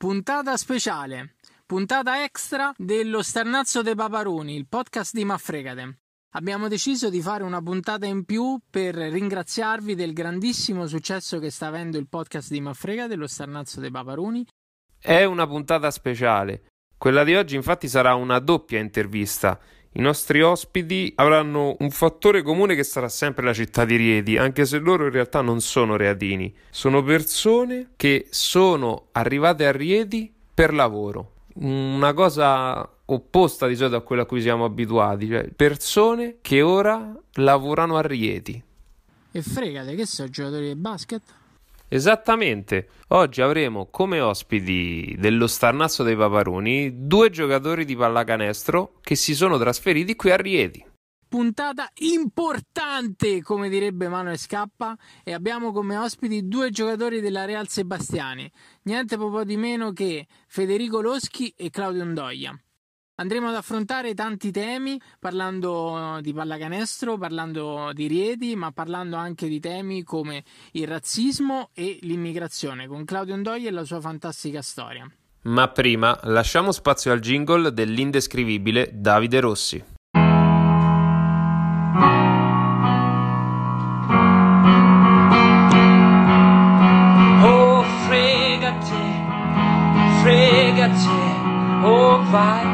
Puntata speciale, puntata extra dello Starnazzo dei Paparoni, il podcast di Maffregate. Abbiamo deciso di fare una puntata in più per ringraziarvi del grandissimo successo che sta avendo il podcast di Maffregate, lo Starnazzo dei Paparoni. È una puntata speciale. Quella di oggi infatti sarà una doppia intervista. I nostri ospiti avranno un fattore comune che sarà sempre la città di Rieti, anche se loro in realtà non sono reatini. Sono persone che sono arrivate a Rieti per lavoro. Una cosa opposta di solito a quella a cui siamo abituati, cioè persone che ora lavorano a Rieti. E fregate, che sono giocatori di basket? Esattamente. Oggi avremo come ospiti dello Starnazzo dei Paparoni due giocatori di pallacanestro che si sono trasferiti qui a Rieti. Puntata importante, come direbbe Manuel Scappa, e abbiamo come ospiti due giocatori della Real Sebastiani, niente po' di meno che Federico Loschi e Claudio Ndoia. Andremo ad affrontare tanti temi parlando di pallacanestro, parlando di Rieti, ma parlando anche di temi come il razzismo e l'immigrazione con Claudio Ndoia e la sua fantastica storia. Ma prima lasciamo spazio al jingle dell'indescrivibile Davide Rossi. Oh, fregate, fregate, oh vai.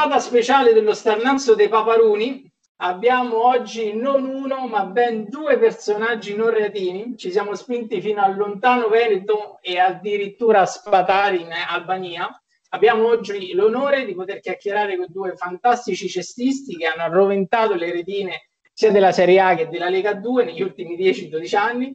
Puntata speciale dello Starnazzo dei Paparuni. Abbiamo oggi non uno, ma ben due personaggi non reatini. Ci siamo spinti fino al lontano Veneto e addirittura a Spatari in Albania. Abbiamo oggi l'onore di poter chiacchierare con due fantastici cestisti che hanno arroventato le retine sia della Serie A che della Lega 2 negli ultimi 10-12 anni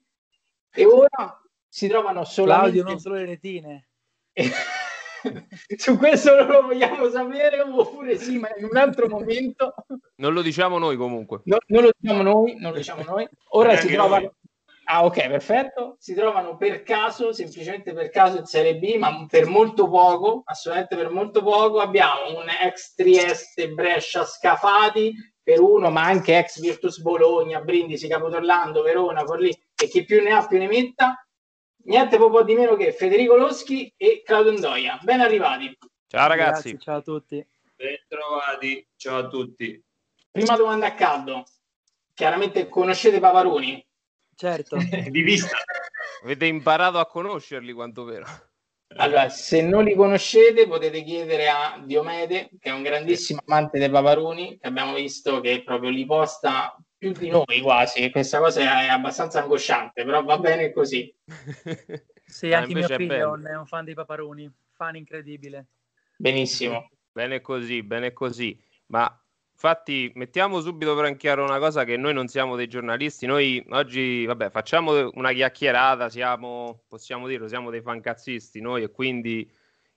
e ora si trovano solamente... Claudio, non solo le retine. Su questo non lo vogliamo sapere oppure sì, ma in un altro momento. Non lo diciamo noi comunque. No, non lo diciamo noi, non lo diciamo noi. Ora si trovano. noi. Ah, ok, perfetto. Si trovano per caso, semplicemente per caso in Serie B, ma per molto poco, assolutamente per molto poco. Abbiamo un ex Trieste, Brescia, Scafati per uno, ma anche ex Virtus Bologna, Brindisi, Capotorlando, Verona, Forlì e chi più ne ha più ne metta. Niente po' di meno che Federico Loschi e Claudio Ndoia. Ben arrivati. Ciao ragazzi. Grazie, ciao a tutti. Bentrovati, ciao a tutti. Prima domanda a caldo. Chiaramente conoscete Pavaroni? Certo, Di vista. Avete imparato a conoscerli quanto vero? Allora, se non li conoscete, potete chiedere a Diomede, che è un grandissimo amante dei paparoni, che abbiamo visto che proprio li posta più di noi quasi. Questa cosa è abbastanza angosciante, però va bene così. sì, Ah, anche mio figlio è un, è un fan dei paparoni, fan incredibile. Benissimo. Bene così, bene così. Ma infatti mettiamo subito però in chiaro una cosa che noi non siamo dei giornalisti, noi oggi vabbè, facciamo una chiacchierata, siamo, possiamo dirlo, siamo dei fancazzisti noi e quindi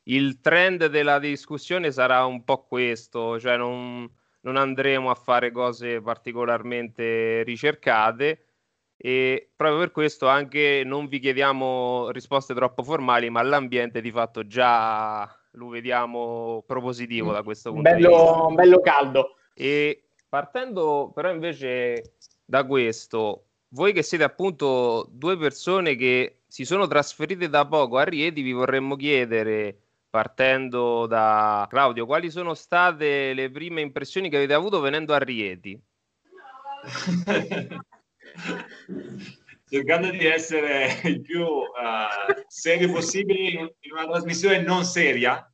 il trend della discussione sarà un po' questo, cioè non, non andremo a fare cose particolarmente ricercate e proprio per questo anche non vi chiediamo risposte troppo formali, ma l'ambiente di fatto già lo vediamo propositivo da questo punto di vista. Bello, bello caldo. E partendo però invece da questo, voi che siete appunto due persone che si sono trasferite da poco a Rieti, vi vorremmo chiedere, partendo da Claudio, quali sono state le prime impressioni che avete avuto venendo a Rieti? Cercando di essere il più eh, serio possibile in, in una trasmissione non seria.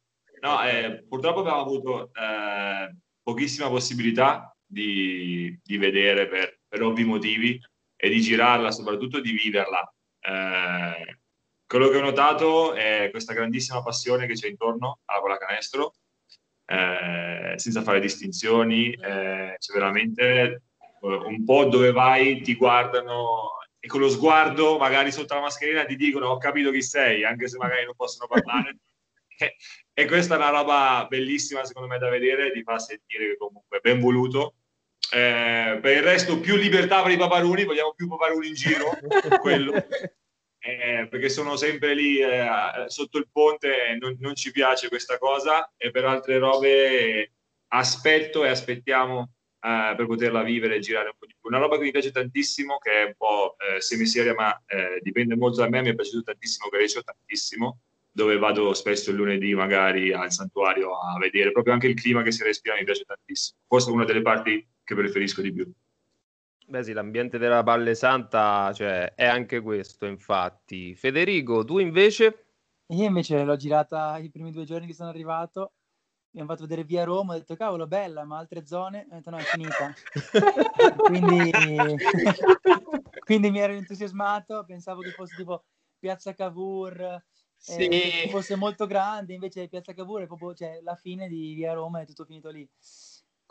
No, eh, purtroppo abbiamo avuto eh, pochissima possibilità di, di vedere per, per ovvi motivi e di girarla, soprattutto di viverla. Eh, quello che ho notato è questa grandissima passione che c'è intorno alla pallacanestro, eh, senza fare distinzioni, eh, c'è veramente eh, un po' dove vai ti guardano e con lo sguardo magari sotto la mascherina ti dicono ho capito chi sei, anche se magari non possono parlare. E- questa è una roba bellissima secondo me da vedere, ti fa sentire che comunque è ben voluto. Eh, per il resto più libertà per i paparoni, vogliamo più paparoni in giro, quello. Eh, perché sono sempre lì eh, sotto il ponte non, non, ci piace questa cosa e per altre robe aspetto e aspettiamo eh, per poterla vivere e girare un po' di più. Una roba che mi piace tantissimo, che è un po' eh, semiseria ma eh, dipende molto da me, mi è piaciuto tantissimo Grecio, tantissimo, dove vado spesso il lunedì magari al santuario a vedere proprio anche il clima che si respira mi piace tantissimo. Forse è una delle parti che preferisco di più. Beh sì, l'ambiente della Valle Santa cioè, è anche questo, infatti. Federico, tu invece? Io invece l'ho girata i primi due giorni che sono arrivato, mi hanno fatto vedere via Roma, ho detto cavolo bella, ma altre zone? Ho detto no, è finita. quindi... quindi mi ero entusiasmato, pensavo che fosse tipo Piazza Cavour, eh, sì. eh, fosse molto grande, invece Piazza Cavour è proprio cioè, la fine di via Roma, è tutto finito lì.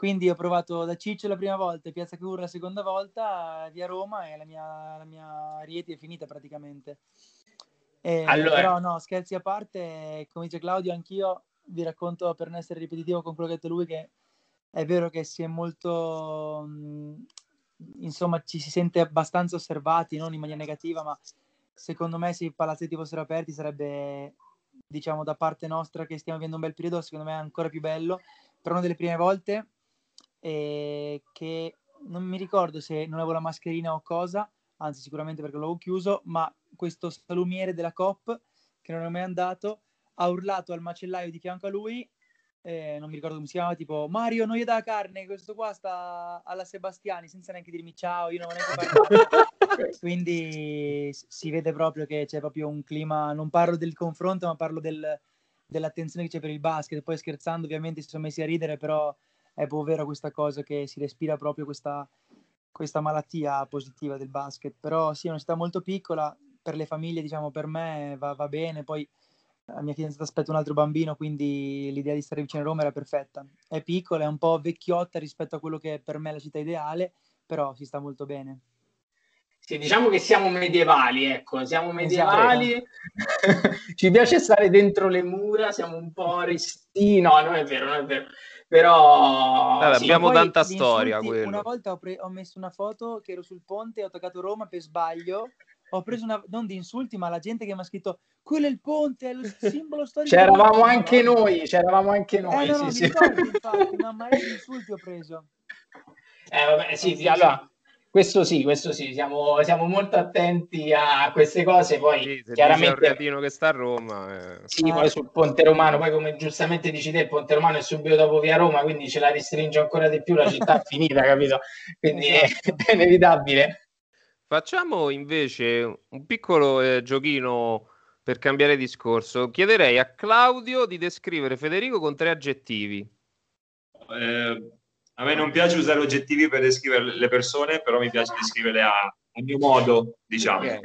Quindi ho provato da Ciccio la prima volta, Piazza Cavour la seconda volta, via Roma e la mia, la mia Rieti è finita praticamente. Eh, allora... Però no, scherzi a parte, come dice Claudio, anch'io vi racconto per non essere ripetitivo con quello che ha detto lui che è vero che si è molto, mh, insomma, ci si sente abbastanza osservati, non in maniera negativa, ma secondo me se i palazzetti fossero aperti sarebbe, diciamo, da parte nostra che stiamo vivendo un bel periodo, secondo me è ancora più bello. Per una delle prime volte eh, che non mi ricordo se non avevo la mascherina o cosa, anzi sicuramente perché l'avevo chiuso, ma questo salumiere della COP, che non è mai andato, ha urlato al macellaio di fianco a lui, eh, non mi ricordo come si chiama, tipo Mario, non gli dà carne, questo qua sta alla Sebastiani, senza neanche dirmi ciao, io non ho neanche parlato. Quindi si vede proprio che c'è proprio un clima, non parlo del confronto, ma parlo del, dell'attenzione che c'è per il basket. Poi scherzando ovviamente si sono messi a ridere, però è proprio vero questa cosa che si respira proprio questa, questa malattia positiva del basket. Però sì, è una città molto piccola, per le famiglie, diciamo, per me va, va bene. Poi la mia fidanzata aspetta un altro bambino, quindi l'idea di stare vicino a Roma era perfetta. È piccola, è un po' vecchiotta rispetto a quello che è per me la città ideale, però si sta molto bene. Sì, diciamo che siamo medievali, ecco, siamo medievali, esatto. ci piace stare dentro le mura, siamo un po' resti, no, non è vero, non è vero, però Vabbè, sì, abbiamo tanta storia. Quello. Una volta ho, pre- ho, messo una foto che ero sul ponte e ho toccato Roma per sbaglio. Ho preso una, non di insulti, ma la gente che mi ha scritto quello è il ponte, è lo simbolo storico. C'eravamo anche no? noi, c'eravamo anche noi. Eh, no, sì, sì. Ricordo, infatti, no, ma di insulti ho preso. Eh, vabbè, sì, sì, allora, questo sì, questo sì, siamo, siamo, molto attenti a queste cose. Poi sì, chiaramente c'è un che sta a Roma. Eh. Sì, poi sul Ponte Romano, poi come giustamente dici te, il Ponte Romano è subito dopo via Roma, quindi ce la restringe ancora di più, la città è finita, capito? Quindi esatto. è, è, inevitabile. Facciamo invece un piccolo eh, giochino per cambiare discorso. Chiederei a Claudio di descrivere Federico con tre aggettivi. Eh, a me non piace usare oggettivi per descrivere le persone, però mi piace descriverle a, a mio modo, diciamo. Okay.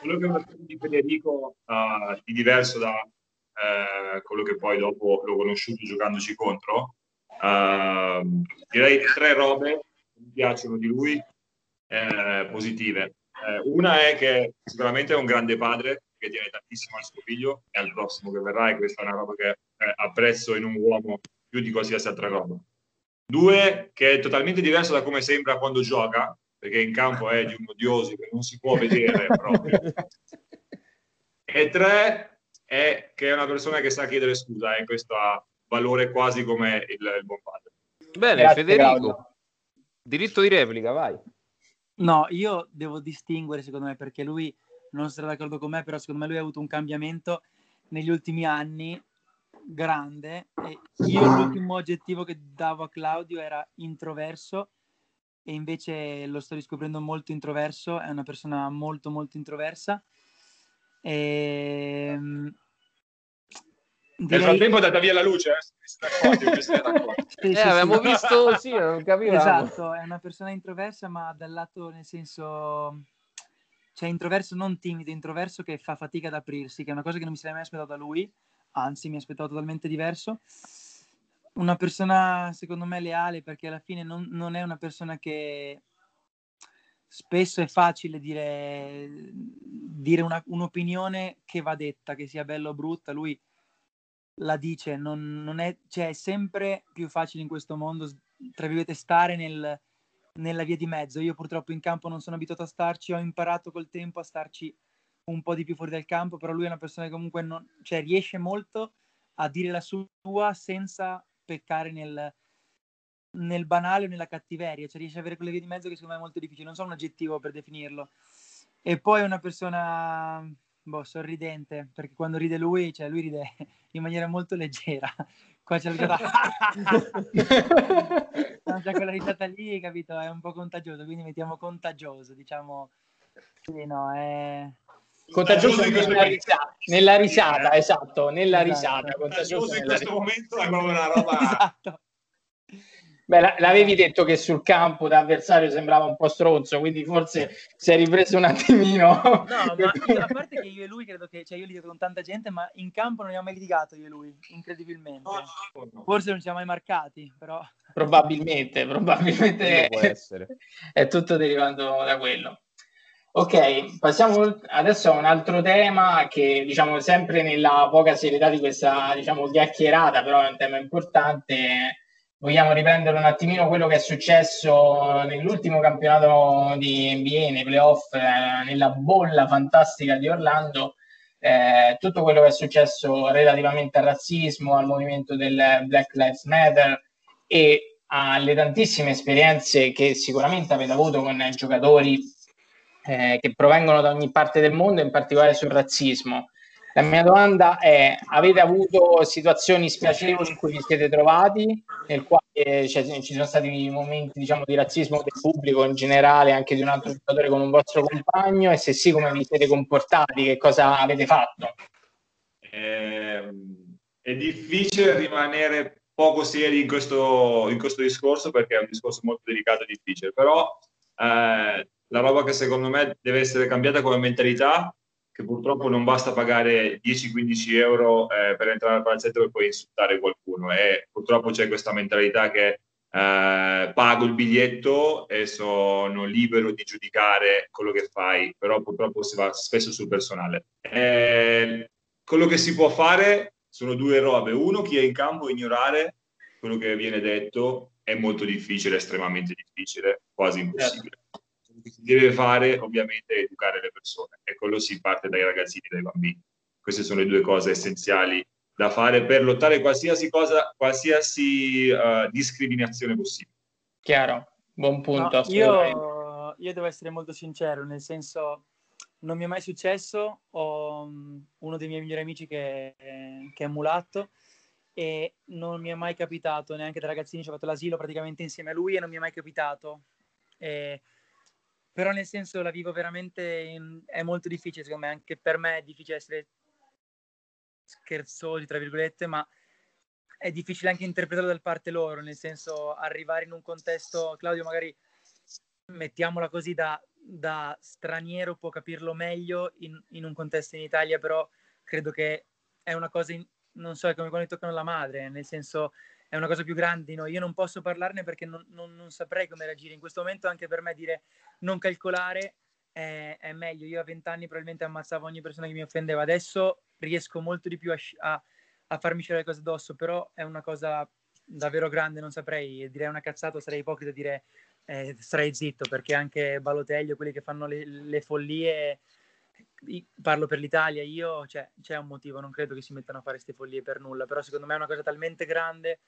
quello che ho di Federico uh, di diverso da uh, quello che poi dopo l'ho conosciuto giocandoci contro, uh, direi tre robe che mi piacciono di lui eh, positive. Eh, una è che sicuramente è un grande padre che tiene tantissimo al suo figlio e al prossimo che verrà e questa è una roba che apprezzo in un uomo più di qualsiasi altra roba. Due, che è totalmente diverso da come sembra quando gioca, perché in campo è di un odioso che non si può vedere proprio. E tre, è che è una persona che sa chiedere scusa e questo ha valore quasi come il, il buon padre. Bene, Grazie, Federico, Claudio. diritto di replica, vai. No, io devo distinguere secondo me perché lui non sarà d'accordo con me, però secondo me lui ha avuto un cambiamento negli ultimi anni grande e io l'ultimo aggettivo che davo a Claudio era introverso e invece lo sto riscoprendo molto introverso, è una persona molto molto introversa. E... Ehm, direi... Nel frattempo è andata via la luce, eh? sì, sì, eh, abbiamo sì. visto, sì, non capivamo. Esatto, è una persona introversa, ma dal lato, nel senso, cioè introverso non timido, introverso che fa fatica ad aprirsi, che è una cosa che non mi sarei mai aspettato da lui anzi mi aspettavo totalmente diverso. Una persona secondo me leale perché alla fine non, non è una persona che spesso è facile dire, dire una, un'opinione che va detta, che sia bella o brutta, lui la dice, non, non è, cioè, è sempre più facile in questo mondo, tra virgolette, stare nel, nella via di mezzo. Io purtroppo in campo non sono abituato a starci, ho imparato col tempo a starci un po' di più fuori dal campo, però lui è una persona che comunque non, cioè, riesce molto a dire la sua senza peccare nel, nel banale o nella cattiveria, cioè riesce ad avere quelle vie di mezzo che secondo me è molto difficile, non so un aggettivo per definirlo. E poi è una persona boh, sorridente, perché quando ride lui, cioè lui ride in maniera molto leggera. Qua c'è la risata. c'è quella risata lì, capito? È un po' contagioso, quindi mettiamo contagioso, diciamo. Sì, no, è... Contagioso nella risata, nella risata, esatto, nella Esatto. risata. Contagioso in questo momento è proprio una roba... esatto. Beh, la- l'avevi detto che sul campo da avversario sembrava un po' stronzo, quindi forse si è ripreso un attimino. No, ma io, a parte che io e lui credo che, cioè io litigo con tanta gente, ma in campo non abbiamo mai litigato io e lui, incredibilmente. No, no, no. Forse non ci siamo mai marcati, però... Probabilmente, probabilmente essere. è tutto derivando da quello. Ok, passiamo adesso a un altro tema che diciamo sempre nella poca serietà di questa diciamo chiacchierata, però è un tema importante. Vogliamo riprendere un attimino quello che è successo nell'ultimo campionato di NBA, nei playoff, eh, nella bolla fantastica di Orlando, eh, tutto quello che è successo relativamente al razzismo, al movimento del Black Lives Matter e alle tantissime esperienze che sicuramente avete avuto con giocatori eh, che provengono da ogni parte del mondo, in particolare sul razzismo. La mia domanda è: avete avuto situazioni spiacevoli in cui vi siete trovati, nel quale eh, cioè, ci sono stati momenti diciamo, di razzismo del pubblico in generale, anche di un altro giocatore con un vostro compagno? E se sì, come vi siete comportati? Che cosa avete fatto? Ehm, è difficile rimanere poco seri in questo, in questo discorso perché è un discorso molto delicato e difficile, però eh, la roba che secondo me deve essere cambiata come mentalità, che purtroppo non basta pagare 10-15 euro eh, per entrare al palazzetto e poi insultare qualcuno e purtroppo c'è questa mentalità che eh, pago il biglietto e sono libero di giudicare quello che fai, però purtroppo si va spesso sul personale. Eh, quello che si può fare sono due robe. Uno, chi è in campo ignorare quello che viene detto è molto difficile, estremamente difficile, quasi impossibile. Che si deve fare ovviamente è educare le persone e quello si parte dai ragazzini, dai bambini. Queste sono le due cose essenziali da fare per lottare qualsiasi cosa, qualsiasi uh, discriminazione possibile. Chiaro, buon punto. No, io, io devo essere molto sincero, nel senso non mi è mai successo, ho um, uno dei miei migliori amici che, che è mulatto e non mi è mai capitato, neanche da ragazzini, ci ho fatto l'asilo praticamente insieme a lui e non mi è mai capitato. E, però nel senso la vivo veramente, in- è molto difficile, secondo me, anche per me è difficile essere scherzosi, tra virgolette, ma è difficile anche interpretarlo da parte loro, nel senso arrivare in un contesto, Claudio magari mettiamola così da, da straniero può capirlo meglio in, in un contesto in Italia, però credo che è una cosa, in- non so, è come quando toccano la madre, nel senso è una cosa più grande di. Io non posso parlarne perché non, non- non saprei come reagire. In questo momento anche per me dire non calcolare è, è meglio. Io a vent'anni probabilmente ammazzavo ogni persona che mi offendeva. Adesso riesco molto di più a, a- a farmi uscire le cose addosso, però è una cosa davvero grande, non saprei, direi una cazzata, sarei ipocrita a dire eh, starei zitto, perché anche Balotelli, quelli che fanno le, le follie, parlo per l'Italia, io, cioè, c'è un motivo, non credo che si mettano a fare queste follie per nulla, però secondo me è una cosa talmente grande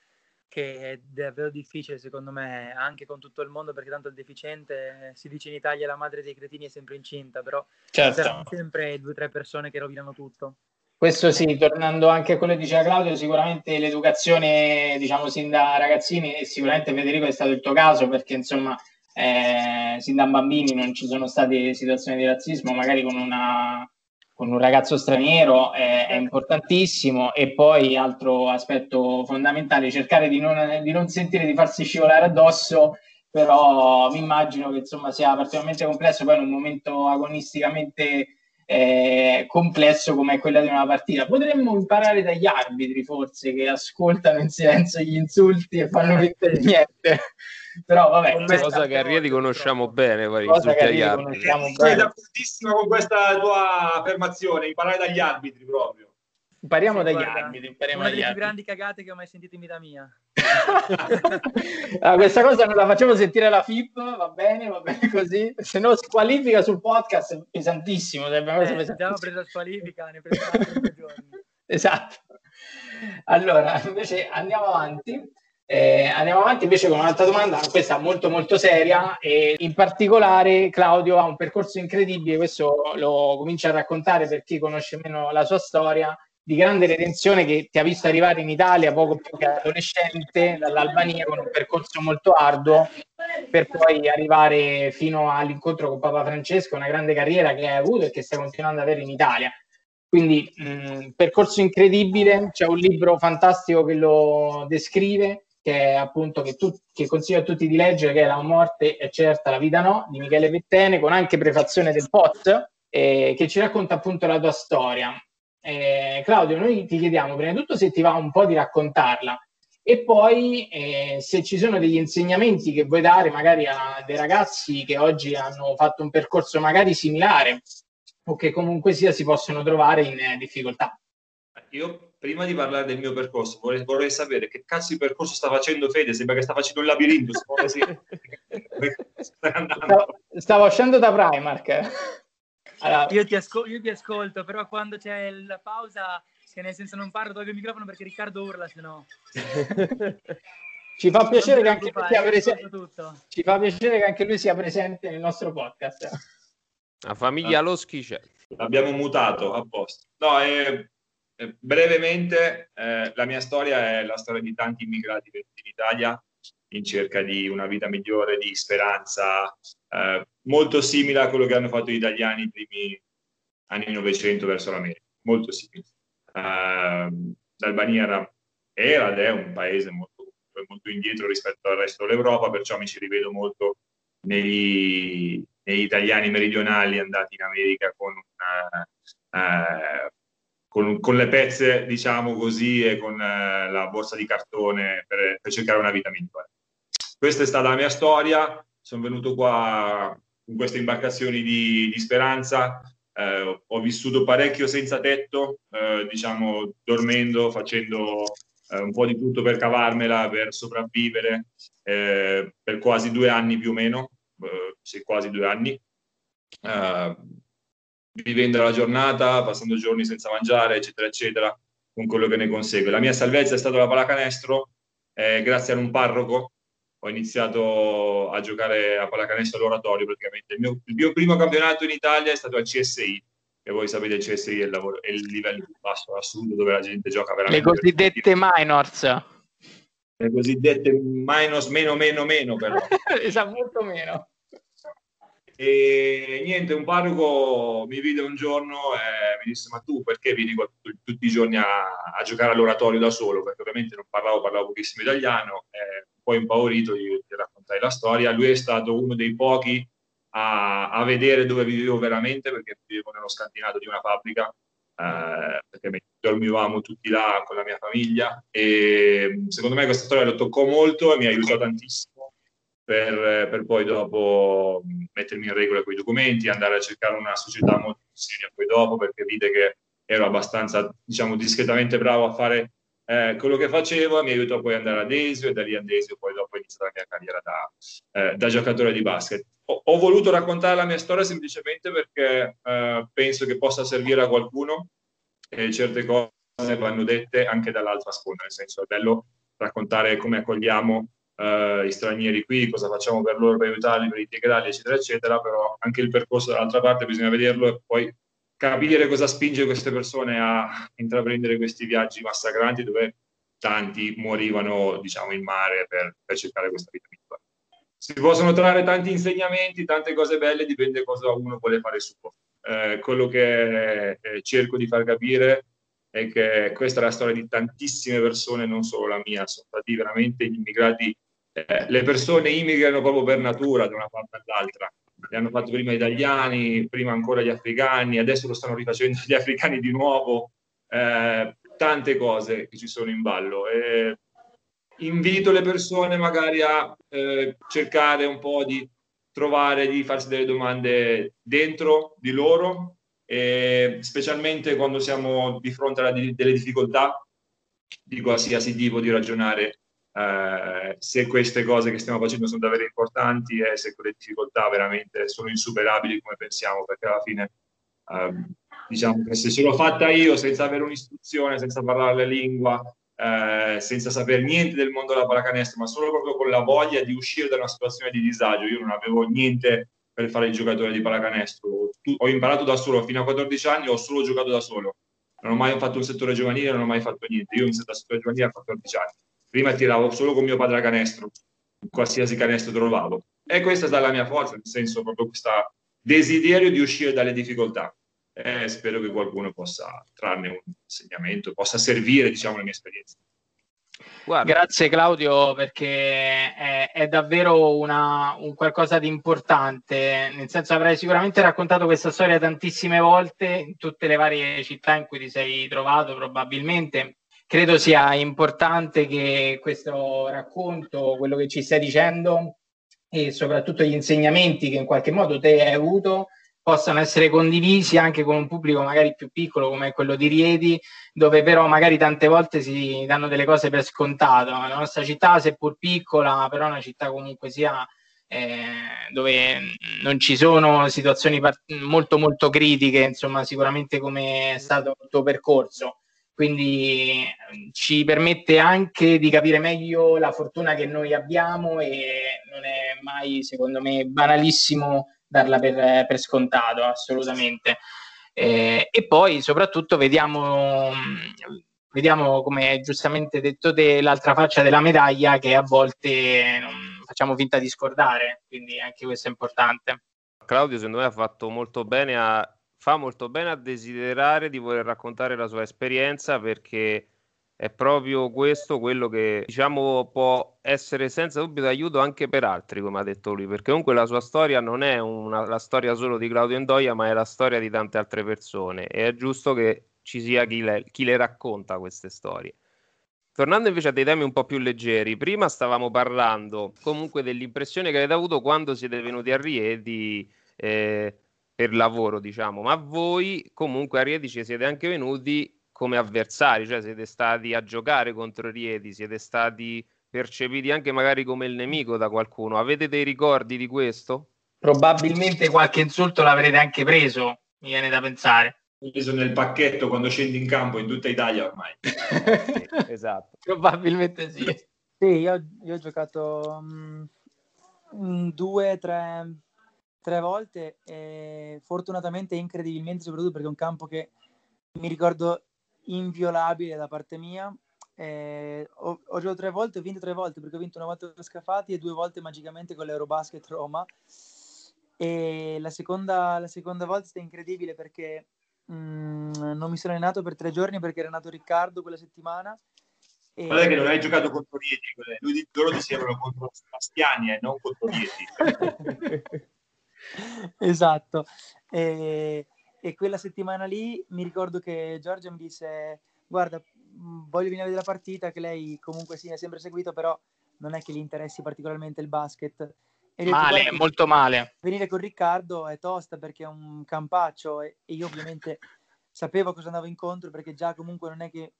che è davvero difficile, secondo me, anche con tutto il mondo, perché tanto il deficiente, eh, si dice in Italia la madre dei cretini è sempre incinta, però Certo. saranno sempre due o tre persone che rovinano tutto. Questo sì, tornando anche a quello che diceva Claudio, sicuramente l'educazione, diciamo, sin da ragazzini, e sicuramente Federico è stato il tuo caso, perché insomma, eh, sin da bambini non ci sono state situazioni di razzismo, magari con, una, con un ragazzo straniero eh, è importantissimo, e poi altro aspetto fondamentale, cercare di non, di non sentire di farsi scivolare addosso, però mi immagino che insomma sia particolarmente complesso, poi in un momento agonisticamente eh, complesso come quella di una partita. Potremmo imparare dagli arbitri, forse, che ascoltano in silenzio gli insulti e fanno di niente. Però vabbè, questa Cosa che a Rieti conosciamo bene, poi cosa che altri. conosciamo Sei bene. d'accordissimo con questa tua affermazione, imparare dagli arbitri proprio. Impariamo Sì, dagli guarda, arbitri. Impariamo Una delle più arbitri. grandi cagate che ho mai sentito in vita mia. Ah, questa cosa non la facciamo sentire alla FIP, va bene, va bene così. Se no squalifica sul podcast è pesantissimo. una Eh, pesantissima. preso la squalifica, ne ho preso altri due giorni. Esatto. Allora, invece andiamo avanti. Eh, andiamo avanti invece con un'altra domanda, questa molto molto seria e in particolare Claudio ha un percorso incredibile, questo lo comincia a raccontare per chi conosce meno la sua storia, di grande redenzione che ti ha visto arrivare in Italia poco più che adolescente dall'Albania con un percorso molto arduo per poi arrivare fino all'incontro con Papa Francesco, una grande carriera che hai avuto e che stai continuando ad avere in Italia. Quindi mh, percorso incredibile, c'è un libro fantastico che lo descrive, che appunto che, tu, che consiglio a tutti di leggere, che è La morte è certa, la vita no, di Michele Pettene, con anche prefazione del POT, eh, che ci racconta appunto la tua storia. Eh, Claudio, noi ti chiediamo prima di tutto se ti va un po' di raccontarla e poi eh, se ci sono degli insegnamenti che vuoi dare magari a dei ragazzi che oggi hanno fatto un percorso magari similare o che comunque sia si possono trovare in eh, difficoltà. Io prima di parlare del mio percorso vorrei, vorrei sapere che cazzo di percorso sta facendo Fede, sembra che sta facendo un labirinto, sì. Stavo, stavo uscendo da Primark. Allora, Io ti, ascol- io ti ascolto, però quando c'è la pausa, che nel senso non parlo, tolgo il microfono perché Riccardo urla, se no. ci fa piacere che anche lui sia presente. Ci fa piacere che anche lui sia presente nel nostro podcast. La famiglia Loschi c'è. L'abbiamo mutato apposta. No, eh, eh, brevemente, eh, la mia storia è la storia di tanti immigrati in Italia in cerca di una vita migliore, di speranza, eh, molto simile a quello che hanno fatto gli italiani i primi anni 900 verso l'America, molto simile. Eh, L'Albania era, era ed è un paese molto, molto indietro rispetto al resto dell'Europa, perciò mi ci rivedo molto negli, negli italiani meridionali andati in America con, una, eh, con, con le pezze, diciamo così, e con eh, la borsa di cartone per, per cercare una vita migliore. Questa è stata la mia storia, sono venuto qua con queste imbarcazioni di, di speranza, eh, ho vissuto parecchio senza tetto, eh, diciamo dormendo, facendo eh, un po' di tutto per cavarmela, per sopravvivere, eh, per quasi due anni più o meno, eh, sì, quasi due anni, vivendo la giornata, passando giorni senza mangiare, eccetera, eccetera, con quello che ne consegue. La mia salvezza è stata la pallacanestro, eh, grazie ad un parroco ho iniziato a giocare a pallacanestro all'oratorio praticamente. Il mio, il mio, primo campionato in Italia è stato al CSI, e voi sapete il CSI è il, lavoro, è il livello più basso assoluto dove la gente gioca veramente. Le cosiddette minors. Le cosiddette minus meno meno meno però. esatto, molto meno. E niente, un parroco mi vide un giorno e mi disse: Ma tu perché vieni tutti, i giorni a, a, giocare all'oratorio da solo? Perché ovviamente non parlavo, parlavo pochissimo italiano. E un po' impaurito gli, gli raccontai la storia. Lui è stato uno dei pochi a, a vedere dove vivevo veramente, perché vivevo nello scantinato di una fabbrica. Eh, perché dormivamo tutti là con la mia famiglia e secondo me questa storia lo toccò molto e mi aiutò tantissimo per, per, poi dopo mettermi in regola con i documenti, andare a cercare una società molto seria poi dopo perché vide che ero abbastanza, diciamo, discretamente bravo a fare eh, quello che facevo e mi aiutò poi ad andare ad Esio e da lì ad Esio poi dopo è iniziata la mia carriera da, eh, da giocatore di basket. Ho, ho, voluto raccontare la mia storia semplicemente perché eh, penso che possa servire a qualcuno e certe cose vanno dette anche dall'altra sponda, nel senso è bello raccontare come accogliamo Uh, gli stranieri qui, cosa facciamo per loro per aiutarli, per integrarli, eccetera, eccetera, però anche il percorso dall'altra parte bisogna vederlo e poi capire cosa spinge queste persone a intraprendere questi viaggi massacranti dove tanti morivano, diciamo, in mare per, per cercare questa vita. Si possono trarre tanti insegnamenti, tante cose belle, dipende cosa uno vuole fare suo. Eh, quello che eh, cerco di far capire è che questa è la storia di tantissime persone, non solo la mia, sono stati veramente gli immigrati eh, le persone immigrano proprio per natura da una parte all'altra. Le hanno fatto prima gli italiani, prima ancora gli africani, adesso lo stanno rifacendo gli africani di nuovo. Eh, tante cose che ci sono in ballo. E invito le persone magari a eh, cercare un po' di trovare, di farsi delle domande dentro di loro specialmente quando siamo di fronte a delle difficoltà di qualsiasi tipo di ragionare eh, se queste cose che stiamo facendo sono davvero importanti e se quelle difficoltà veramente sono insuperabili come pensiamo, perché alla fine eh, diciamo che se ce l'ho fatta io senza avere un'istruzione, senza parlare la lingua, eh, senza sapere niente del mondo della pallacanestro, ma solo proprio con la voglia di uscire da una situazione di disagio, io non avevo niente per fare il giocatore di pallacanestro, ho imparato da solo fino a 14 anni, ho solo giocato da solo, non ho mai fatto un settore giovanile, non ho mai fatto niente, io ho iniziato a settore giovanile a 14 anni prima tiravo solo con mio padre a canestro, qualsiasi canestro trovavo. E questa è stata la mia forza, nel senso proprio questo desiderio di uscire dalle difficoltà. E spero che qualcuno possa trarne un insegnamento, possa servire, diciamo, la mia esperienza. Guarda. Grazie Claudio perché è, è davvero una, un qualcosa di importante, nel senso avrai sicuramente raccontato questa storia tantissime volte in tutte le varie città in cui ti sei trovato probabilmente credo sia importante che questo racconto, quello che ci stai dicendo e soprattutto gli insegnamenti che in qualche modo te hai avuto possano essere condivisi anche con un pubblico magari più piccolo come quello di Rieti, dove però magari tante volte si danno delle cose per scontato. La nostra città, seppur piccola, però è una città comunque sia eh, dove non ci sono situazioni part- molto molto critiche, insomma, sicuramente come è stato il tuo percorso quindi ehm, ci permette anche di capire meglio la fortuna che noi abbiamo e non è mai, secondo me, banalissimo darla per, per scontato, assolutamente. Eh, e poi soprattutto vediamo, vediamo, come giustamente detto te, l'altra faccia della medaglia che a volte facciamo finta di scordare, quindi anche questo è importante. Claudio, secondo me ha fatto molto bene a fa molto bene a desiderare di voler raccontare la sua esperienza perché è proprio questo quello che diciamo può essere senza dubbio d'aiuto anche per altri, come ha detto lui, perché comunque la sua storia non è una, la storia solo di Claudio Endoia, ma è la storia di tante altre persone e è giusto che ci sia chi le, chi le racconta queste storie. Tornando invece a dei temi un po' più leggeri, prima stavamo parlando comunque dell'impressione che avete avuto quando siete venuti a Rieti eh, per lavoro, diciamo, ma voi comunque a Rieti ci siete anche venuti come avversari, cioè siete stati a giocare contro Rieti, siete stati percepiti anche magari come il nemico da qualcuno. Avete dei ricordi di questo? Probabilmente qualche insulto l'avrete anche preso, mi viene da pensare. Preso nel pacchetto quando scendi in campo in tutta Italia ormai. esatto. Probabilmente sì. Sì, io, io ho giocato um, due, tre, tre volte e fortunatamente incredibilmente soprattutto perché è un campo che mi ricordo inviolabile da parte mia. Eh, ho, ho, giocato tre volte, ho vinto tre volte perché ho vinto una volta con Scafati e due volte magicamente con l'Eurobasket Roma. E la seconda, la seconda volta è stata incredibile perché mh, mm, non mi sono allenato per tre giorni perché era nato Riccardo quella settimana. E... Guarda che non hai giocato contro Rieti, lui, loro dicevano contro Sebastiani e eh, non contro Rieti. esatto. E, e, quella settimana lì mi ricordo che Giorgia mi disse: Guarda, voglio venire a vedere la partita. Che lei comunque sì, ha sempre seguito, però non è che gli interessi particolarmente il basket. E male, detto, molto male. Venire con Riccardo è tosta perché è un campaccio e, e io ovviamente sapevo cosa andavo incontro perché già comunque non è che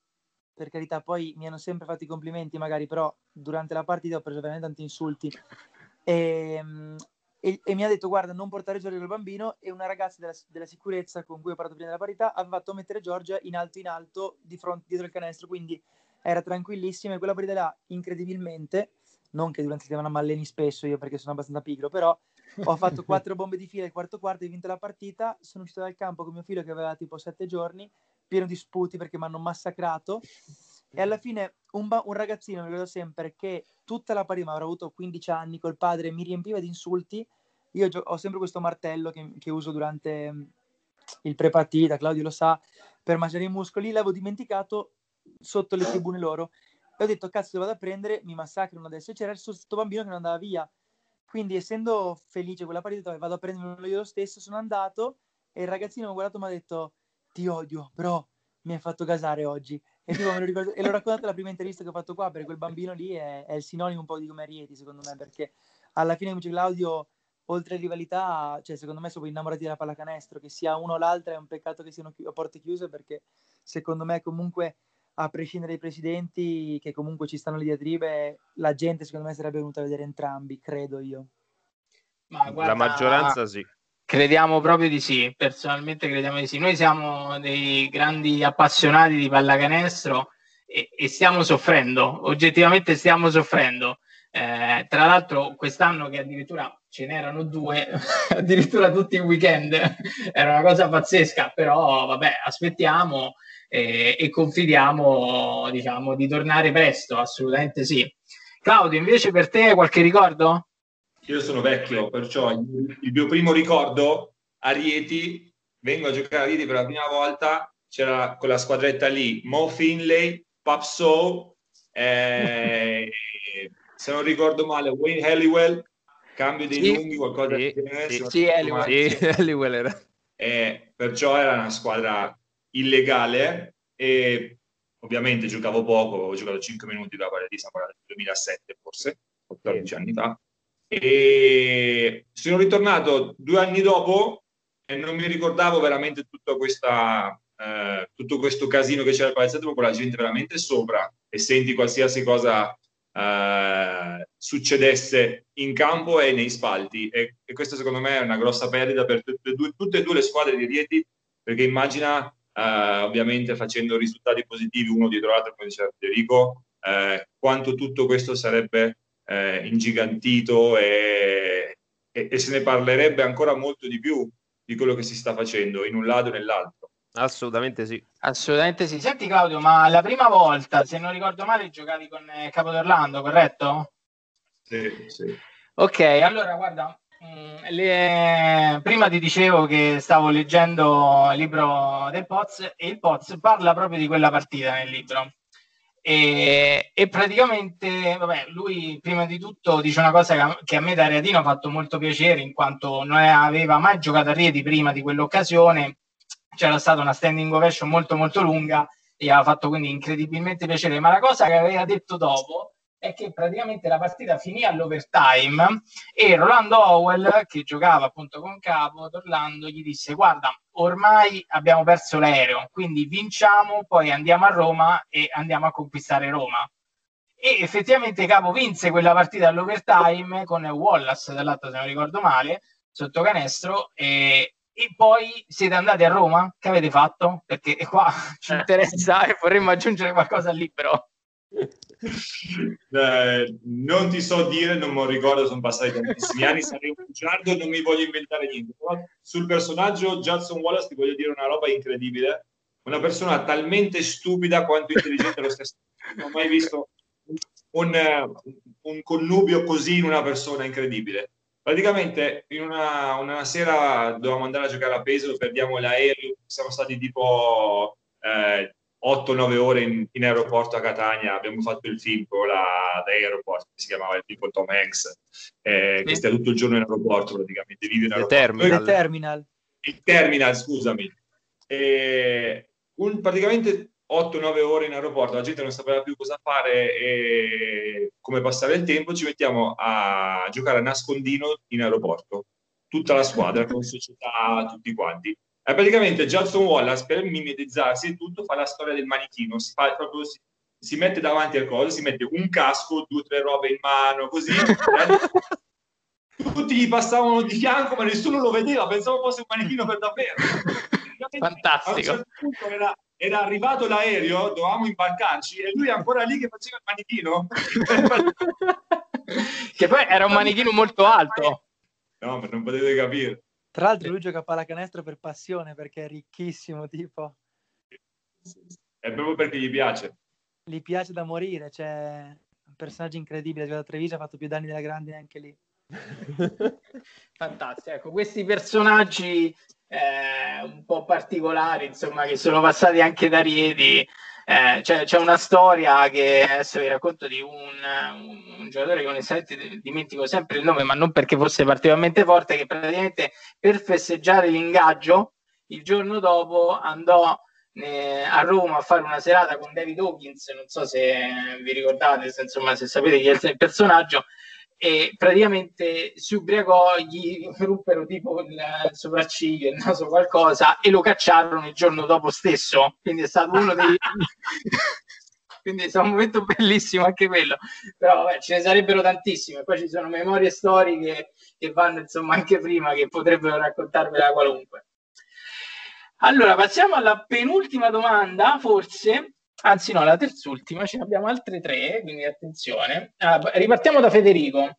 per carità, poi mi hanno sempre fatto i complimenti, magari, però durante la partita ho preso veramente tanti insulti. E, e, e, mi ha detto guarda non portare Giorgia col bambino. E una ragazza della, della, sicurezza con cui ho parlato prima della parità ha fatto mettere Giorgia in alto in alto di fronte dietro il canestro. Quindi era tranquillissima e quella partita là incredibilmente non che durante la settimana mi alleni spesso io perché sono abbastanza pigro però ho fatto quattro bombe di fila il quarto quarto ho vinto la partita sono uscito dal campo con mio figlio che aveva tipo sette giorni pieno di sputi perché mi hanno massacrato e alla fine un, ba- un ragazzino, mi ricordo sempre, che tutta la partita, avrà avuto 15 anni col padre, mi riempiva di insulti. Io gio- ho sempre questo martello che, che uso durante mm, il pre-partita, Claudio lo sa, per mangiare i muscoli. L'avevo dimenticato sotto le tribune loro. E ho detto, cazzo, lo vado a prendere, mi massacrano adesso. E c'era questo bambino che non andava via. Quindi, essendo felice quella partita, vado a prenderlo io lo stesso, sono andato e il ragazzino mi ha guardato e mi ha detto, ti odio, però mi hai fatto gasare oggi. E, tipo, ricordo, e l'ho raccontato la prima intervista che ho fatto qua, perché quel bambino lì è, è il sinonimo un po' di come Rieti, secondo me, perché alla fine, come dice Claudio, oltre a rivalità, cioè secondo me sono innamorati della pallacanestro, che sia uno o l'altra è un peccato che siano chi- a porte chiuse perché secondo me comunque a prescindere dai presidenti che comunque ci stanno le diatribe, la gente secondo me sarebbe venuta a vedere entrambi, credo io. Ma La guarda, maggioranza sì. Crediamo proprio di sì, personalmente crediamo di sì. Noi siamo dei grandi appassionati di pallacanestro e, e stiamo soffrendo, oggettivamente stiamo soffrendo. Eh, tra l'altro quest'anno che addirittura ce n'erano due, addirittura tutti i weekend, era una cosa pazzesca, però vabbè, aspettiamo eh, e confidiamo, diciamo, di tornare presto, assolutamente sì. Claudio, invece per te qualche ricordo? Io sono vecchio, perciò il, mio primo ricordo a Rieti, vengo a giocare a Rieti per la prima volta, c'era quella squadretta lì, Mo Finlay, Pap So, eh, se non ricordo male, Wayne Halliwell, cambio dei Sì. lunghi, qualcosa Sì, del genere. sì, sì, Halliwell. era. Eh, perciò era una squadra illegale e ovviamente giocavo poco, avevo giocato 5 minuti da lì, stiamo parlando del 2007 forse, 14 anni fa. E sono ritornato due anni dopo e non mi ricordavo veramente questa, eh, tutto questo casino che c'era al palazzetto con la gente veramente sopra e senti qualsiasi cosa eh, succedesse in campo e nei spalti. E, e questo secondo me è una grossa perdita per tutte e due, tutte e due le squadre di Rieti perché immagina eh, ovviamente facendo risultati positivi uno dietro l'altro come diceva Federico eh, quanto tutto questo sarebbe eh, ingigantito e, e, e se ne parlerebbe ancora molto di più di quello che si sta facendo in un lato e nell'altro Assolutamente sì. Assolutamente sì. Senti Claudio, ma la prima volta, se non ricordo male, giocavi con eh, Capodorlando, corretto? sì, sì. Ok, allora guarda, mh, le- prima ti dicevo che stavo leggendo il libro del Poz e il Poz parla proprio di quella partita nel libro. E, e praticamente, vabbè, lui prima di tutto dice una cosa che a, che a me da Reatino ha fatto molto piacere, in quanto non aveva mai giocato a Rieti prima di quell'occasione, c'era stata una standing ovation molto molto lunga e gli aveva fatto quindi incredibilmente piacere. Ma la cosa che aveva detto dopo è che praticamente la partita finì all'overtime e Rolando Howell, che giocava appunto con Capo, Orlando, gli disse guarda, ormai abbiamo perso l'aereo, quindi vinciamo, poi andiamo a Roma e andiamo a conquistare Roma. E effettivamente Capo vinse quella partita all'overtime con Wallace, dall'altro se non ricordo male, sotto canestro e, e poi siete andati a Roma? Che avete fatto? Perché qua ci interessa e vorremmo aggiungere qualcosa lì però. Eh, non ti so dire, non lo ricordo, sono passati tantissimi anni, sarei un bugiardo non mi voglio inventare niente. Però sul personaggio Judson Wallace ti voglio dire una roba incredibile, una persona talmente stupida quanto intelligente allo stesso tempo. Non ho mai visto un, un connubio così in una persona incredibile. Praticamente in una, una sera dovevamo andare a giocare a Pesaro, perdiamo l'aereo, siamo stati tipo eh, 8-9 ore in, in aeroporto a Catania, abbiamo fatto il film con la Aeroport, che si chiamava il film con Tom Hanks, eh, che Sì. stia tutto il giorno in aeroporto praticamente, vive in The aeroporto. Terminal. Il terminal. il terminal, scusami. E un, praticamente 8-9 ore in aeroporto, la gente non sapeva più cosa fare e come passare il tempo, ci mettiamo a giocare a nascondino in aeroporto, tutta la squadra, con società, tutti quanti. E praticamente Judson Wallace, per mimetizzarsi e tutto, fa la storia del manichino, si, fa proprio, si, si mette davanti al coso, si mette un casco, due o tre robe in mano, così. Tutti gli passavano di fianco, ma nessuno lo vedeva, pensavo fosse un manichino per davvero. Fantastico. A un certo punto era, era arrivato l'aereo, dovevamo imbarcarci e lui ancora lì che faceva il manichino. che poi era un manichino molto alto. No, ma non potete capire. Tra l'altro lui gioca a pallacanestro per passione perché è ricchissimo, tipo, È proprio perché gli piace. gli piace da morire, cioè un personaggio incredibile, ha giocato a Treviso, ha fatto più danni della grande anche lì. Fantastico, ecco, questi personaggi eh, un po' particolari, insomma, che sono passati anche da Rieti. Eh, c'è, c'è una storia che adesso vi racconto di un, un, giocatore che onestamente dimentico sempre il nome, ma non perché fosse particolarmente forte, che praticamente per festeggiare l'ingaggio il giorno dopo andò eh, a Roma a fare una serata con David Hawkins, non so se vi ricordate, se, insomma, se sapete chi è il personaggio, e praticamente si ubriacò, gli ruppero tipo il sopracciglio, il naso, qualcosa e lo cacciarono il giorno dopo stesso. Quindi è stato uno dei... quindi è stato un momento bellissimo anche quello. Però vabbè, ce ne sarebbero tantissime. Poi ci sono memorie storiche che vanno insomma anche prima, che potrebbero raccontarvela qualunque. Allora, passiamo alla penultima domanda, forse, anzi no, la terzultima, ce ne abbiamo altre tre, quindi attenzione. Ah, ripartiamo da Federico.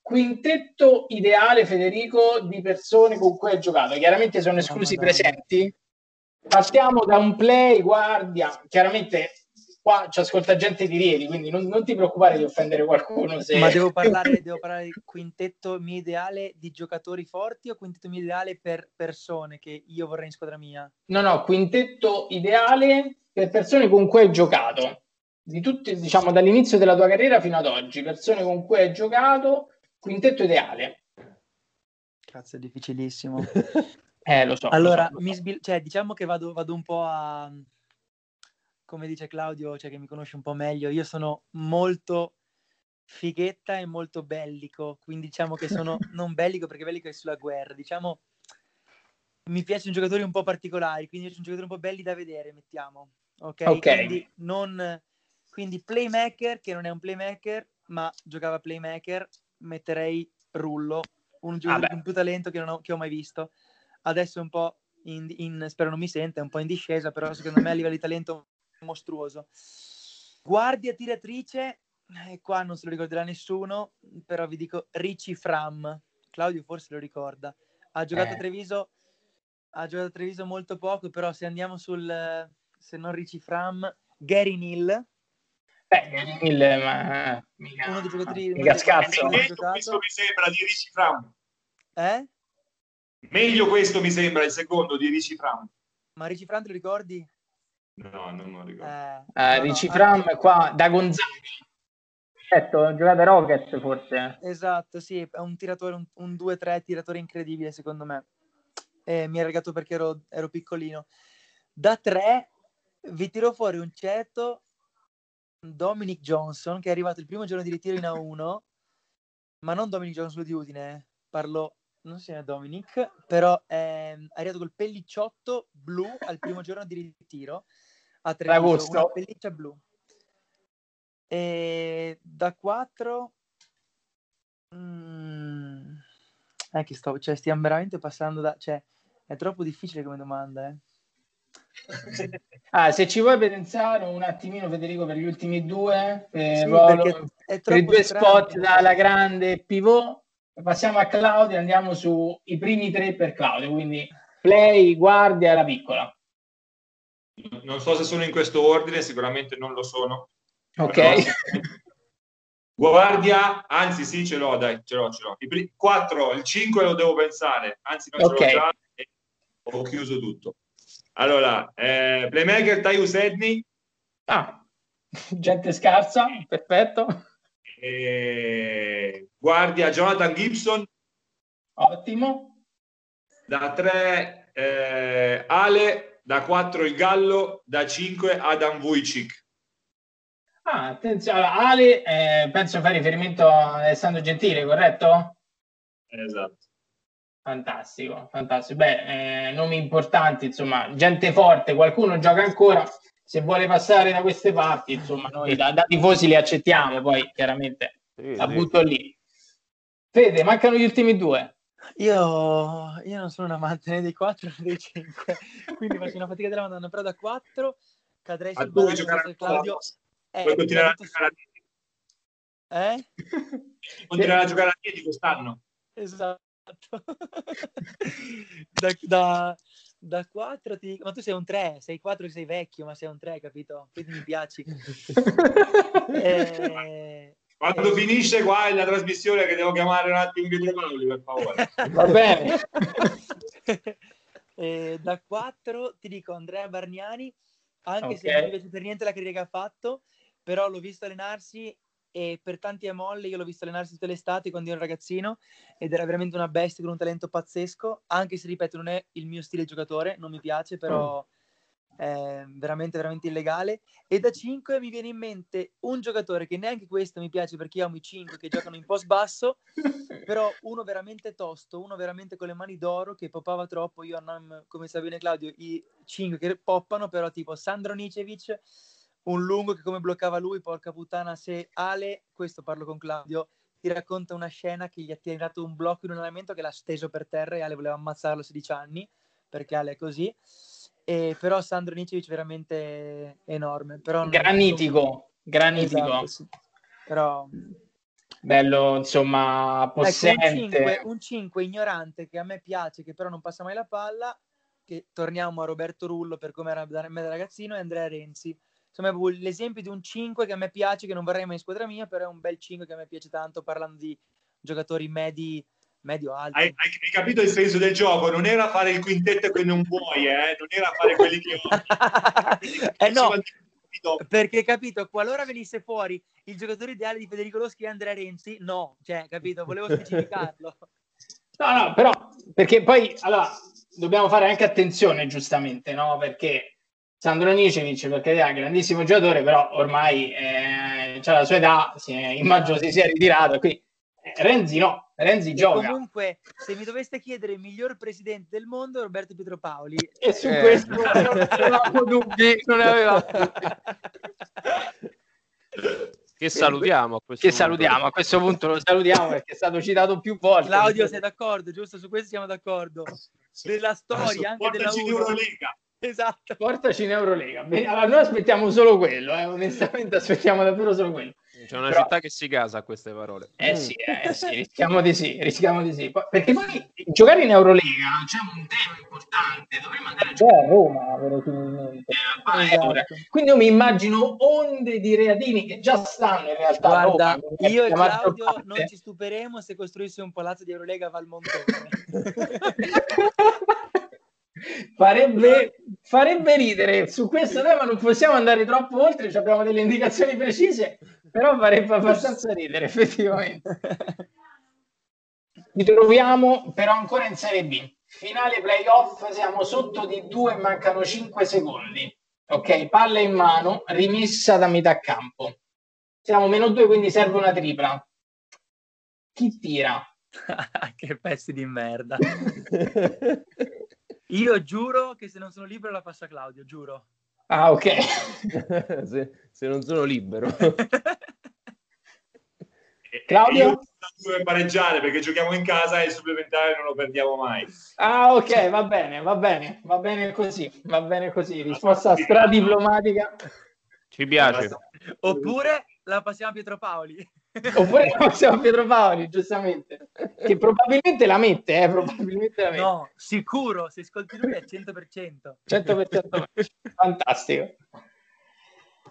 Quintetto ideale, Federico, di persone con cui hai giocato. Chiaramente sono esclusi i presenti. Partiamo da un play, guardia. Chiaramente qua ci ascolta gente di Rieti, quindi non, non ti preoccupare di offendere qualcuno. Se... Ma devo parlare, devo parlare di quintetto mio ideale di giocatori forti o quintetto mio ideale per persone che io vorrei in squadra mia? No, no, quintetto ideale per persone con cui hai giocato. Di tutti, diciamo, dall'inizio della tua carriera fino ad oggi, persone con cui hai giocato, quintetto ideale. Cazzo, è difficilissimo. Eh, lo so. Allora, lo so, lo so. sbil- cioè, diciamo che vado, vado un po' a... Come dice Claudio, cioè che mi conosce un po' meglio, io sono molto fighetta e molto bellico, quindi diciamo che sono non bellico perché bellico è sulla guerra, diciamo mi piacciono giocatori un po' particolari, quindi sono giocatori un po' belli da vedere, mettiamo. Ok, Ok. quindi non quindi playmaker che non è un playmaker, ma giocava playmaker, metterei Rullo, un giocatore beh. con più talento che, non ho, che ho mai visto. Adesso è un po' in, in- spero non mi senta, è un po' in discesa, però secondo me a livello di talento mostruoso. Guardia tiratrice, e qua non se lo ricorderà nessuno, però vi dico Ricci Fram. Claudio forse lo ricorda. Ha giocato Eh. a Treviso, ha giocato a Treviso molto poco, però se andiamo sul, eh, se non Ricci Fram, Gary Neal, Beh, Gary Hill, ma mica, Uno dei giocatori- mica Meglio giocato. questo mi sembra di Ricci Fram. eh? Meglio questo mi sembra il secondo di Ricci Fram. Ma Ricci Fram te lo ricordi? No, non me lo ricordo. Eh, Eh, no, no, Ricci ah, Fram qua da Gonzaga. Certo, ha giocato a Rockets forse. Esatto, sì, è un tiratore, un, un 2-3 tiratore incredibile secondo me. E mi ha regato perché ero, ero piccolino. Da 3 vi tiro fuori un certo Dominic Johnson che è arrivato il primo giorno di ritiro in A1, ma non Dominic Johnson di Udine, eh. parlo, non si chiama Dominic, però è, arrivato col pellicciotto blu al primo giorno di ritiro a Treviso, D'agosto. una pelliccia blu. E da 4 Mm, è che sto, cioè, stiamo veramente passando da, cioè, è troppo difficile come domanda, eh. Ah, se ci vuoi pensare un attimino, Federico, per gli ultimi due, per, Sì, perché è per i due strano. spot dalla grande pivot. Passiamo a Claudio, andiamo sui primi tre per Claudio, quindi play, guardia, la piccola. Non so se sono in questo ordine, sicuramente non lo sono. Ok? Però Guardia, anzi sì, ce l'ho, dai, ce l'ho, ce l'ho. I pri- 4, il 5 lo devo pensare, anzi non Ok. ce l'ho già e ho chiuso tutto. Allora, eh, playmaker Tyus Edney, Ah, gente scarsa, perfetto, eh, guardia Jonathan Gibson, ottimo. da 3 eh, Ale, da 4 il Gallo, da 5 Adam Vujicic. Ah, attenzione, allora, Ale, eh, penso fai riferimento a Alessandro Gentile, corretto? Esatto. Fantastico, fantastico. Beh, eh, nomi importanti, insomma, gente forte, qualcuno gioca ancora. Se vuole passare da queste parti, insomma, noi da, da tifosi li accettiamo, poi chiaramente Sì, la sì. butto lì. Fede, mancano gli ultimi due. Io, io non sono un amante né dei 4 né dei 5, quindi faccio una fatica della madonna, però da 4 cadrei sul del ancora? Claudio. Eh, Puoi continuare a giocare a Eh? continuare a giocare a piedi quest'anno. Esatto. da, da, da 4 ti dico, ma tu sei un 3, sei 4 sei vecchio, ma sei un 3, capito? Quindi mi piaci. Eh, Quando Eh. finisce qua è la trasmissione che devo chiamare un attimo Pietro Paoli, per favore. Va bene. Eh, da 4 ti dico Andrea Bargnani, anche se Ok. non mi piace per niente la carriera che ha fatto, però l'ho visto allenarsi e per tanti a molle io l'ho visto allenarsi tutte le estati quando ero ragazzino ed era veramente una bestia con un talento pazzesco, anche se ripeto non è il mio stile giocatore, non mi piace, però è veramente, veramente illegale. E da 5 mi viene in mente un giocatore che neanche questo mi piace perché io amo i 5 che giocano in post basso, però uno veramente tosto, uno veramente con le mani d'oro che poppava troppo. Io non, come sa bene Claudio, i 5 che poppano, però tipo Sandro Nicevic, un lungo che come bloccava lui, porca puttana, se Ale, questo parlo con Claudio, ti racconta una scena che gli ha tirato un blocco in un allenamento che l'ha steso per terra e Ale voleva ammazzarlo a 16 anni, perché Ale è così. E però Sandro Nicevic veramente enorme. Però Granitico, granitico. Esatto, sì. Però Bello, insomma, ecco, un possente. 5, un 5 ignorante che a me piace, che però non passa mai la palla, che torniamo a Roberto Rullo per come era da me da ragazzino, e Andrea Renzi. Insomma, l'esempio di un 5 che a me piace, che non vorrei mai in squadra mia, però è un bel 5 che a me piace tanto, parlando di giocatori medi, medio-alti. Hai, hai- capito il senso del gioco? Non era fare il quintetto che non vuoi, eh? non era fare quelli che ho. eh no, perché capito, qualora venisse fuori il giocatore ideale di Federico Loschi e Andrea Renzi, no, cioè, capito, volevo specificarlo. No, no, però perché poi allora dobbiamo fare anche attenzione, giustamente, no? Perché Sandro Nicevic, per carità, è un grandissimo giocatore, però ormai eh, c'ha la sua età, si è- immagino si sia ritirato. Qui Renzi no, Renzi E gioca. comunque, se mi doveste chiedere il miglior presidente del mondo, Roberto Pietro Paoli. E su Eh. questo non avevamo dubbi, non avevamo dubbi. Che salutiamo a questo Che punto. salutiamo, a questo punto lo salutiamo perché è stato citato più volte. Claudio, sei d'accordo? Giusto? Su questo siamo d'accordo. Della storia, anche della. Eurolega. Esatto. Portaci in Eurolega. Allora, noi aspettiamo solo quello, eh, onestamente aspettiamo davvero solo quello. C'è una Però- città che si casa a queste parole. Eh sì, eh sì, rischiamo di sì, rischiamo di sì. Perché poi giocare in Eurolega c'è un tema importante, dovremmo andare a giocare a Roma, verosimilmente. Esatto. Quindi io mi immagino onde di reatini che già stanno in realtà a Guarda, Roma, io e Claudio parte. non ci stupiremo se costruisse un palazzo di Eurolega a Valmontone. farebbe, farebbe ridere. Su questo tema non possiamo andare troppo oltre ci abbiamo delle indicazioni precise però farebbe abbastanza ridere effettivamente. Ci troviamo però ancora in Serie B. Finale playoff siamo sotto di due mancano 5 secondi. Ok palla in mano rimessa da metà campo. Siamo meno due quindi serve una tripla. Chi tira? che pezzi di merda. Io giuro che se non sono libero la passo a Claudio, giuro. ah ok se, se non sono libero. Claudio? e Io dove pareggiare perché giochiamo in casa e il supplementare non lo perdiamo mai. Ah, ok, va bene, va bene, va bene così, va bene così. Risposta stradiplomatica. Ci piace. Oppure la passiamo a Pietro Paoli. Oppure siamo a Pietro Paoli, giustamente. Che probabilmente la mette, eh, probabilmente la mette. No, sicuro, se ascolti lui è 100%. 100% fantastico.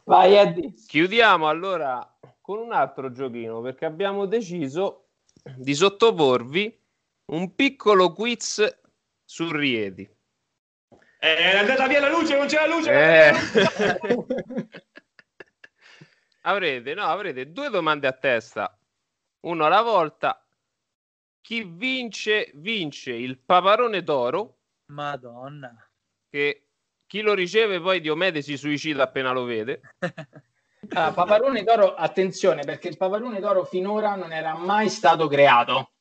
Vai, Eddie. Chiudiamo allora con un altro giochino perché abbiamo deciso di sottoporvi un piccolo quiz su Rieti. Eh, È andata via la luce, non c'è la luce. Eh. avrete, no, avrete due domande a testa, uno alla volta. Chi vince, vince il paparone d'oro, Madonna. che chi lo riceve poi Diomede si suicida appena lo vede. Ah, Paparone d'oro, attenzione, perché il Paparone d'oro finora non era mai stato creato.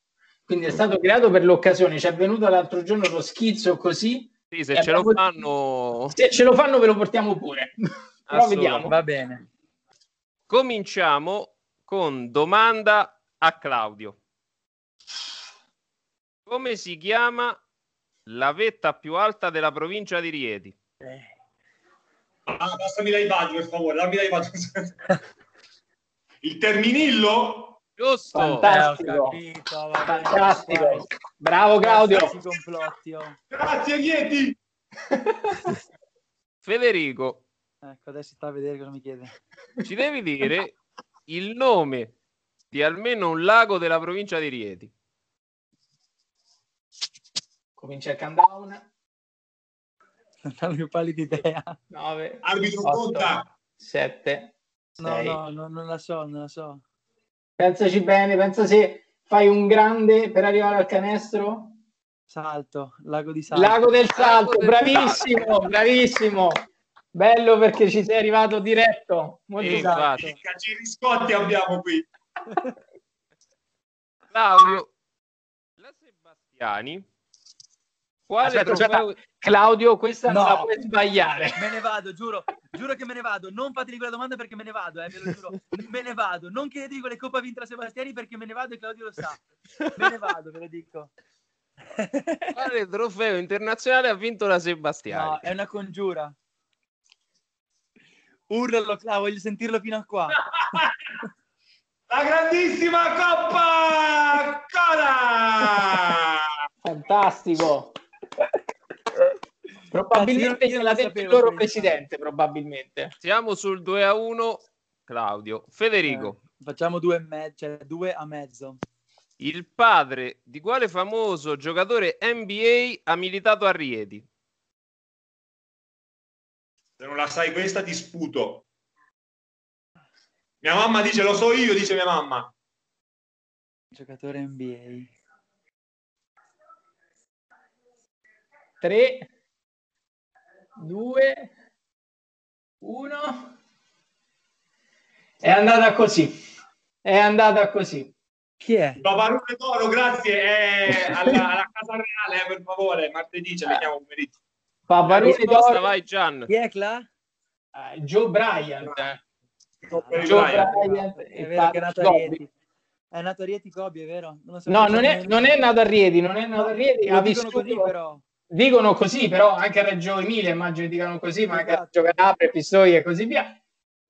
Quindi è stato creato per l'occasione. Ci è venuto l'altro giorno lo schizzo così. Sì, se ce lo abbiamo- fanno... Se ce lo fanno, ve lo portiamo pure. Però vediamo. Va bene. Cominciamo con domanda a Claudio. Come si chiama la vetta più alta della provincia di Rieti? Eh, Ah, passami l'iPad per favore, dammi l'iPad. Il Terminillo? Giusto! Fantastico. eh, capito. Fantastico. Bravo Claudio. Grazie, Chieti. Federico, Ecco, adesso sta a vedere cosa mi chiede. ci devi dire il nome di almeno un lago della provincia di Rieti. Comincia il countdown. Non ho più pallida idea. 9, Arbitro 8, conta. 7, No, 6. no, no, non la so, non la so. Pensaci bene, pensa se fai un grande per arrivare al canestro. Salto, lago di salto. Lago del Salto, del bravissimo, bravissimo. Bello perché ci sei arrivato diretto. Molto Sì, bravo. infatti. Che Caciri Scotti abbiamo qui. Claudio, la Sebastiani, quale Aspetta, trofeo... aspetta. Claudio, questa non No. la puoi sbagliare. Me ne vado, giuro, giuro che me ne vado. Non fatemi quella domanda perché me ne vado, eh, ve lo giuro. Me ne vado. Non chiedetemi quale coppa ha vinto la Sebastiani perché me ne vado e Claudio lo sa. Me ne vado, ve lo dico. quale trofeo internazionale ha vinto la Sebastiani? No, è una congiura. Urlalo, Cla, voglio sentirlo fino a qua. La grandissima Coppa Cola! Fantastico. Probabilmente Io- io ce non l'ha lo detto il loro presidente, probabilmente. Siamo sul 2 a 1. Claudio, Federico, Eh, facciamo due e mezzo, cioè due a mezzo. il padre di quale famoso giocatore NBA ha militato a Rieti? Se non la sai questa ti sputo. Mia mamma dice lo so io, dice mia mamma. Giocatore NBA. 3, 2, 1. È andata così. È andata così. Chi è? Paparone d'oro, grazie. È alla, alla Casa Reale, eh, per favore. Martedì ci vediamo pomeriggio. Paparone risposta d'oro. vai Gian. Chi è Cla? eh, Joe Bryant. Per Joe Bryant. Bryant È vero che è nato a. Rieti. È nato a Rieti Kobe, è vero? Non lo No, non è, non è nato a Rieti, non è nato a Rieti, ha dicono vissuto... così però. Dicono così, però anche a Reggio Emilia immagino dicano così, ma anche a Esatto. Reggio Calabria, Pistoia e così via.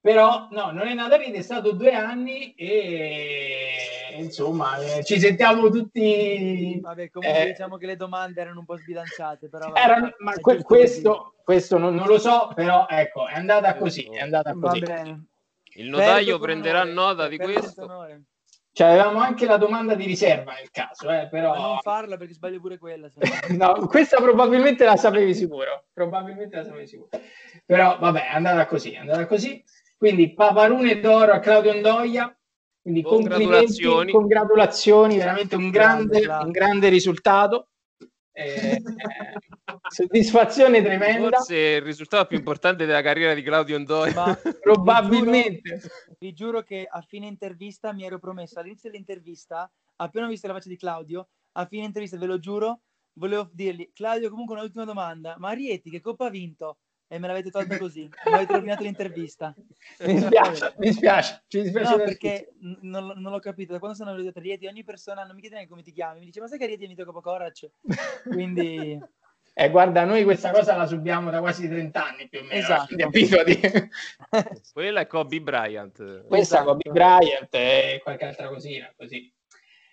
Però no, non è nato a Rieti, è stato due anni e insomma eh, ci sentiamo tutti... Vabbè, comunque eh, diciamo che le domande erano un po' sbilanciate, però vabbè, erano- ma que- questo, questo non, non lo so, però ecco, è andata così, è andata così. Va così. bene. Il notaio Perdo prenderà onore, nota di questo. onore. Cioè, avevamo anche la domanda di riserva nel caso, eh, Ma però... non farla perché sbaglio pure quella. No, questa probabilmente la sapevi sicuro. Probabilmente la sapevi sicuro. Però vabbè, è andata così, è andata così. Quindi Paparone d'oro a Claudio Andoia. Quindi complimenti, Congratulazioni. congratulazioni, veramente un grande, un grande risultato. Eh, eh, soddisfazione tremenda. Forse il risultato più importante della carriera di Claudio Ondoi. Ma Probabilmente. vi giuro che a fine intervista mi ero promesso all'inizio dell'intervista, appena ho visto la faccia di Claudio, a fine intervista ve lo giuro, volevo dirgli Claudio comunque un'ultima domanda, ma Rieti che coppa ha vinto? E me l'avete tolta così, mi avete rovinato l'intervista. Mi spiace, mi spiace, ci dispiace No, per perché n- non, l- non l'ho capito. Da quando sono venuto a Rieti, ogni persona non mi chiede neanche come ti chiami. Mi dice, ma sai che a Rieti ha vinto Coppa Corac? Quindi, Eh, guarda, noi questa cosa la subiamo da quasi 30 anni più o meno. Esatto. abituati. Quella è Kobe Bryant. Questa Esatto. Kobe Bryant e qualche altra cosina così.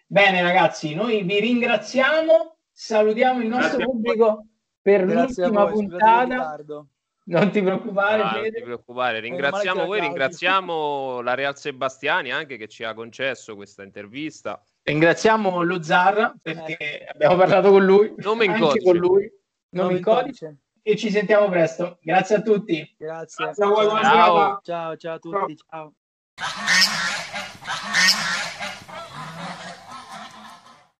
Bene ragazzi, noi vi ringraziamo, salutiamo il nostro Grazie pubblico per grazie l'ultima voi. scusate il puntata. Non ti preoccupare, Ah, non ti preoccupare, ringraziamo voi, ringraziamo la Real Sebastiani anche che ci ha concesso questa intervista. Ringraziamo lo Zarra perché abbiamo parlato con lui, Nome in anche codice. con lui, nome Nome in codice codice. e ci sentiamo presto. Grazie a tutti. Grazie. Grazie a voi, Ciao. Ciao, ciao a tutti. Ciao.